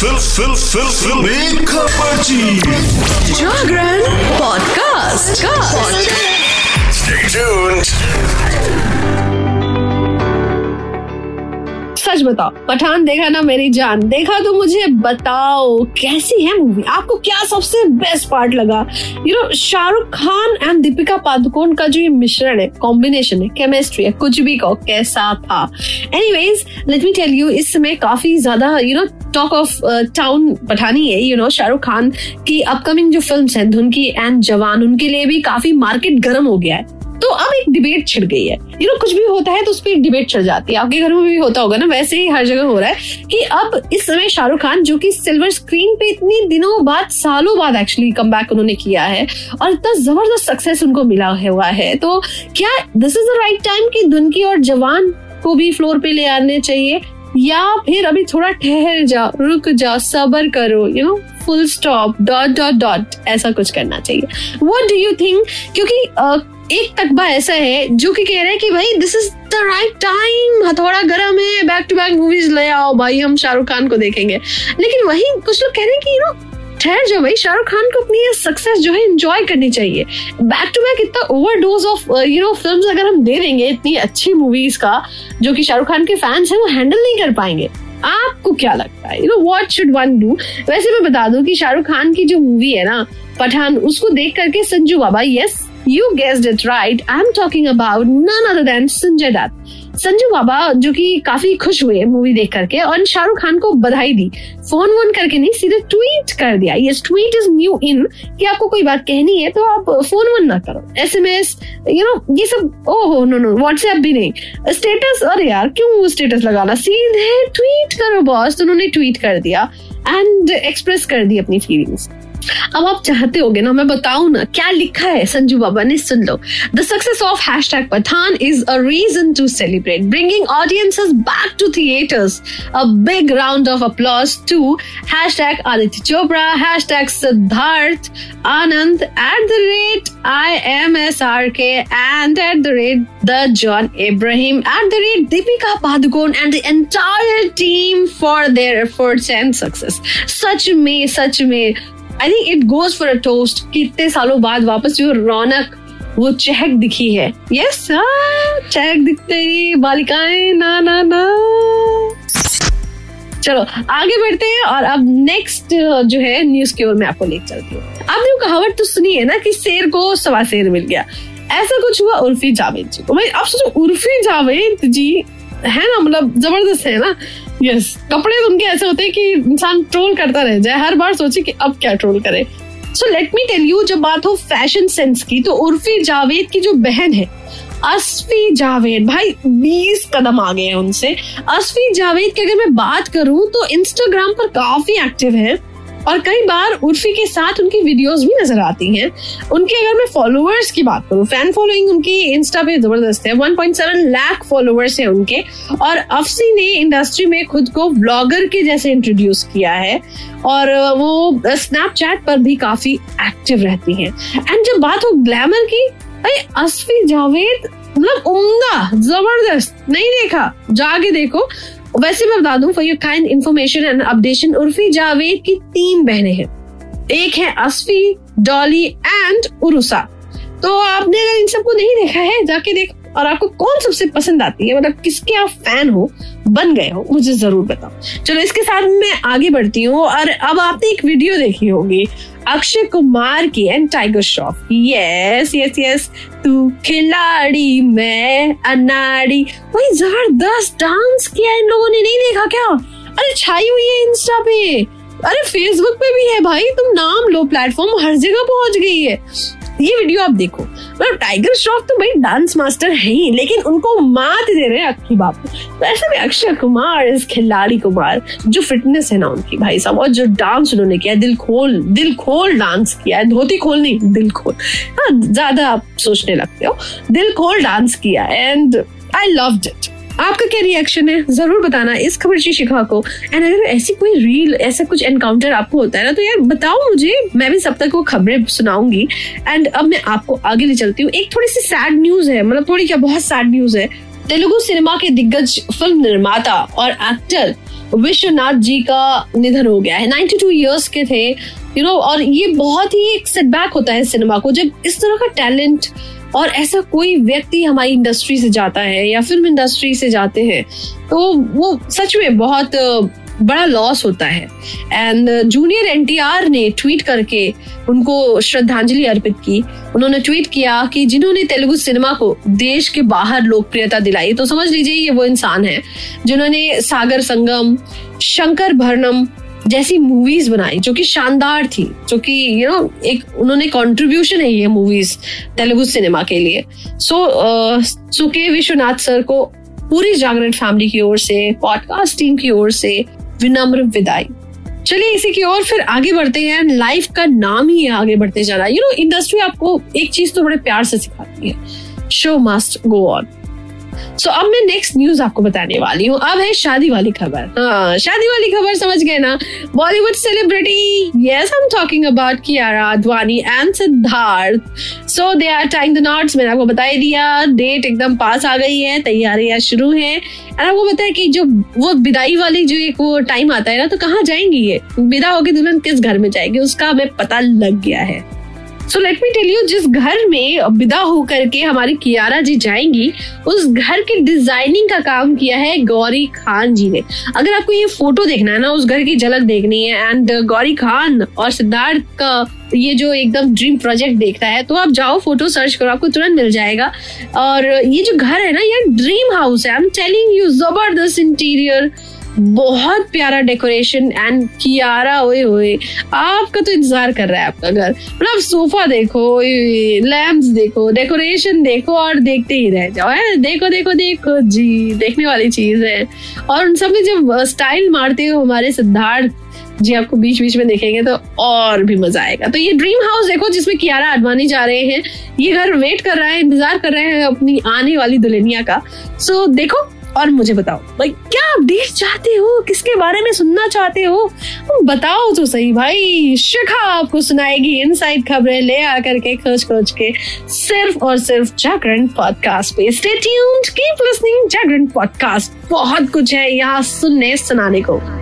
Fill फिल फिल फिल। खबर जागरण पॉडकास्ट। Stay tuned. सच बताओ, पठान देखा ना मेरी जान? देखा तो मुझे? बताओ, कैसी है मूवी आपको क्या सबसे बेस्ट पार्ट लगा? You know Shahrukh Khan and Deepika Padukone का जो ये मिश्रण है कॉम्बिनेशन है केमिस्ट्री है, कुछ भी कहो, कैसा था? Anyways let me tell you इस समय काफ़ी ज़्यादा you know talk of town Pathani है यू नो शाहरुख खान की अपकमिंग जो फ़िल्म है, धुन की एंड जवान, उनके लिए भी काफ़ी मार्केट गर्म हो गया है। तो अब एक डिबेट छिड़ गई है। यू नो कुछ भी होता है तो उस पर डिबेट छिड़ जाती है। आपके घर में भी होता होगा ना, वैसे ही हर जगह हो रहा है कि अब इस समय शाहरुख खान, जो कि सिल्वर स्क्रीन पे इतने दिनों बाद, सालों बाद एक्चुअली कम उन्होंने किया है और इतना ज़बरदस्त सक्सेस उनको मिला हुआ है। तो क्या this is the right time की धुन की और जवान को भी फ्लोर पे ले आने चाहिए? या फिर अभी थोड़ा ठहर जाओ रुक जाओ सबर करो you know full stop dot dot dot ऐसा कुछ करना चाहिए। वट डू यू थिंक क्योंकि uh, एक तकबा ऐसा है जो कि कह रहे हैं कि भाई this is the right time हथौड़ा गर्म है बैक टू बैक मूवीज़ ले आओ भाई हम शाहरुख खान को देखेंगे। लेकिन वही कुछ लोग कह रहे हैं कि यू नो ठहर जाओ भाई, शाहरुख खान को अपनी ये सक्सेस जो है एंजॉय करनी चाहिए। बैक टू बैक इतना overdose of you know films अगर हम दे देंगे, इतनी अच्छी मूवीज़ का, जो कि शाहरुख खान के फैंस हैं, वो हैंडल नहीं कर पाएँगे। आपको क्या लगता है? You know what should one do वैसे मैं बता दूँ कि शाहरुख खान की जो मूवी है ना, पठान, उसको देख करके Sanju Baba yes you guessed it right I am talking about none other than Sanjay Dutt Sanju Baba जो कि काफ़ी खुश हुए मूवी देख करके और शाहरुख खान को बधाई दी। फ़ोन वोन करके नहीं, सीधे ट्वीट कर दिया। ये ट्वीट इज़ न्यू इन कि आपको कोई बात कहनी है तो आप फ़ोन वोन ना करो। S M S you know ये सब, ओहो नो नो व्हाट्सएप भी नहीं। स्टेटस अरे यार, क्यों स्टेटस लगाना? सीधे ट्वीट करो बॉस तो उन्होंने ट्वीट कर दिया एंड एक्सप्रेस कर दी अपनी फीलिंग्स अब आप चाहते होगे ना, मैं बताऊँ ना, क्या लिखा है संजू बाबा ने, सुन लो। The success of hashtag Pathaan is a reason to celebrate bringing audiences back to theatres a big round of applause to hashtag Aditya Chopra hashtag Siddharth Anand at the rate I am S R K and at the rate the John Abraham at the rate Deepika Padukone and the entire team for their efforts and success सच में सच में I think it goes for a toast कि इतने सालों बाद वापस जो रौनक, वो चहक दिखी है। यस चहक दिखते ही, बालिकाएँ, ना ना ना। चलो, आगे बढ़ते हैं और अब नेक्स्ट जो है न्यूज़ की ओर मैं आपको लेकर चलती हूँ। आपने वो कहावत तो सुनी है ना कि शेर को सवा शेर मिल गया। ऐसा कुछ हुआ उर्फी जावेद जी को। भाई आप सोचो, उर्फी जावेद जी, है ना मतलब ज़बरदस्त है ना? यस कपड़े तो उनके ऐसे होते हैं कि इंसान ट्रोल करता रह जाए, हर बार सोचे कि अब क्या ट्रोल करे। So let me tell you जब बात हो फ़ैशन सेंस की तो उर्फी जावेद की जो बहन है असफी जावेद, भाई बीस कदम आ गए हैं उनसे। असफी जावेद की अगर मैं बात करूँ तो इंस्टाग्राम पर काफ़ी एक्टिव है। और कई बार उर्फी के साथ उनकी वीडियोस भी नज़र आती हैं। उनके अगर मैं फॉलोअर्स की बात करूँ फ़ैन फॉलोइंग उनकी इंस्टा पे ज़बरदस्त है। 1.7 लाख फॉलोअर्स हैं उनके। और अफसी ने इंडस्ट्री में खुद को ब्लॉगर के जैसे इंट्रोड्यूस किया है। और वो स्नैपचैट पर भी काफ़ी एक्टिव रहती हैं। एंड जब बात हो ग्लैमर की, अरे असफी जावेद मतलब उम्दा, ज़बरदस्त। नहीं देखा? जाके देखो। वैसे मैं बता दूँ for your kind information and updation Urfi Javed की तीन बहनें हैं। एक है असफी, डॉली एंड उरुसा। तो आपने अगर इन सबको नहीं देखा है, जाके देख। और आपको कौन सबसे पसंद आती है? मतलब किसके आप फ़ैन हो? बन गए हो, मुझे ज़रूर बताओ। चलो, इसके साथ मैं आगे बढ़ती हूँ और अब आपने एक वीडियो देखी होगी, अक्षय कुमार की and Tiger Shroff yes yes yes तू खिलाड़ी, मैं अनाड़ी। वही ज़बरदस्त डांस किया इन लोगों ने, नहीं देखा क्या? अरे, छाई हुई है इंस्टा पे। अरे फेसबुक पे भी है भाई, तुम नाम लो प्लेटफॉर्म हर जगह पहुँच गई है। ये वीडियो आप देखो। मतलब टाइगर श्रॉफ तो भाई डांस मास्टर है ही, लेकिन उनको मात दे रहे हैं अक्की बापू। तो ऐसे में अक्षय कुमार, इस खिलाड़ी कुमार, जो फिटनेस है ना उनकी भाई साहब, और जो डांस उन्होंने किया, दिल खोल दिल खोल डांस किया है। धोती खोल नहीं, दिल खोल। हाँ ज़्यादा आप सोचने लगते हो। दिल खोल डांस किया एंड आई लव्ड इट आपका क्या रिएक्शन है? ज़रूर बताना इस खबर की शिखा को। एंड अगर ऐसी कोई रील ऐसा कुछ एनकाउंटर आपको होता है ना तो यार बताओ मुझे। मैं भी सब तक वो खबरें सुनाऊँगी। एंड अब मैं आपको आगे ले चलती हूँ। एक थोड़ी सी सैड न्यूज़ है। मतलब थोड़ी क्या बहुत सैड न्यूज़ है। तेलुगु सिनेमा के दिग्गज फ़िल्म निर्माता और एक्टर विश्वनाथ जी का निधन हो गया है। 92 इयर्स के थे यू you नो know, और ये बहुत ही एक सेटबैक होता है सिनेमा को। जब इस तरह का टैलेंट और ऐसा कोई व्यक्ति हमारी इंडस्ट्री से जाता है या फ़िल्म इंडस्ट्री से जाते हैं तो वो सच में बहुत बड़ा लॉस होता है। एंड जूनियर एनटीआर ने ट्वीट करके उनको श्रद्धांजलि अर्पित की। उन्होंने ट्वीट किया कि जिन्होंने तेलुगु सिनेमा को देश के बाहर लोकप्रियता दिलाई तो समझ लीजिए ये वो इंसान है, जिन्होंने सागर संगम, शंकर भरणम जैसी मूवीज़ बनाई, जो कि शानदार थी, जो कि यू नो एक उन्होंने कंट्रीब्यूशन है ये मूवीज़ तेलुगु सिनेमा के लिए। सो सो के विश्वनाथ सर को पूरी जागरण फैमिली की ओर से पॉडकास्ट टीम की ओर से विनम्र विदाई। चलिए इसी की ओर फिर आगे बढ़ते हैं। लाइफ का नाम ही आगे बढ़ते जाना। यू नो इंडस्ट्री आपको एक चीज़ तो बड़े प्यार से सिखाती है। Show must go on so अब मैं नेक्स्ट न्यूज़ आपको बताने वाली हूँ। अब है शादी वाली खबर। हाँ शादी वाली खबर, समझ गए ना? Bollywood celebrity am talking about Kiara Advani and Siddharth so they are tying the knots मैंने आपको बता दिया डेट एकदम पास आ गई है, तैयारियाँ शुरू है। एंड आपको पता है कि जो वो विदाई वाली जो एक वो टाइम आता है ना तो कहाँ जाएँगी ये? विदा होकर दुल्हन किस घर में जाएगी, उसका हमें पता लग गया है। So let me tell you जिस घर में विदा होकर के हमारी कियारा जी जाएँगी, उस घर के डिज़ाइनिंग का काम किया है गौरी खान जी ने। अगर आपको ये फ़ोटो देखना है ना, उस घर की झलक देखनी है एंड गौरी खान और सिद्धार्थ का ये जो एकदम ड्रीम प्रोजेक्ट देखता है तो आप जाओ फ़ोटो सर्च करो, आपको तुरंत मिल जाएगा। और ये जो घर है ना, ये ड्रीम हाउस है। आई एम टेलिंग यू ज़बरदस्त इंटीरियर बहुत प्यारा डेकोरेशन एंड कियारा, ओए ओए आपका तो इंतज़ार कर रहा है आपका घर। मतलब सोफा देखो लैम्प्स देखो, डेकोरेशन देखो और देखते ही रह जाओ, है? देखो देखो देखो, जी, देखने वाली चीज़ है। और उन सब में जब स्टाइल मारते हो हमारे सिद्धार्थ जी आपको बीच बीच में देखेंगे तो और भी मज़ा आएगा। तो ये ड्रीम हाउस देखो, जिसमें कियारा अडवाणी जा रहे हैं। ये घर वेट कर रहा है, इंतज़ार कर रहे हैं अपनी आने वाली दुल्हनिया का। सो देखो और मुझे बताओ, भाई, क्या अपडेट चाहते हो? किसके बारे में सुनना चाहते हो? बताओ तो सही, भाई। शिखा आपको सुनाएगी इनसाइड खबरें ले आकर के खोज खोज के। सिर्फ़ और सिर्फ़ जागरण पॉडकास्ट पे। Stay tuned keep listening Jagran podcast बहुत कुछ है यहाँ सुनने, सुनाने को।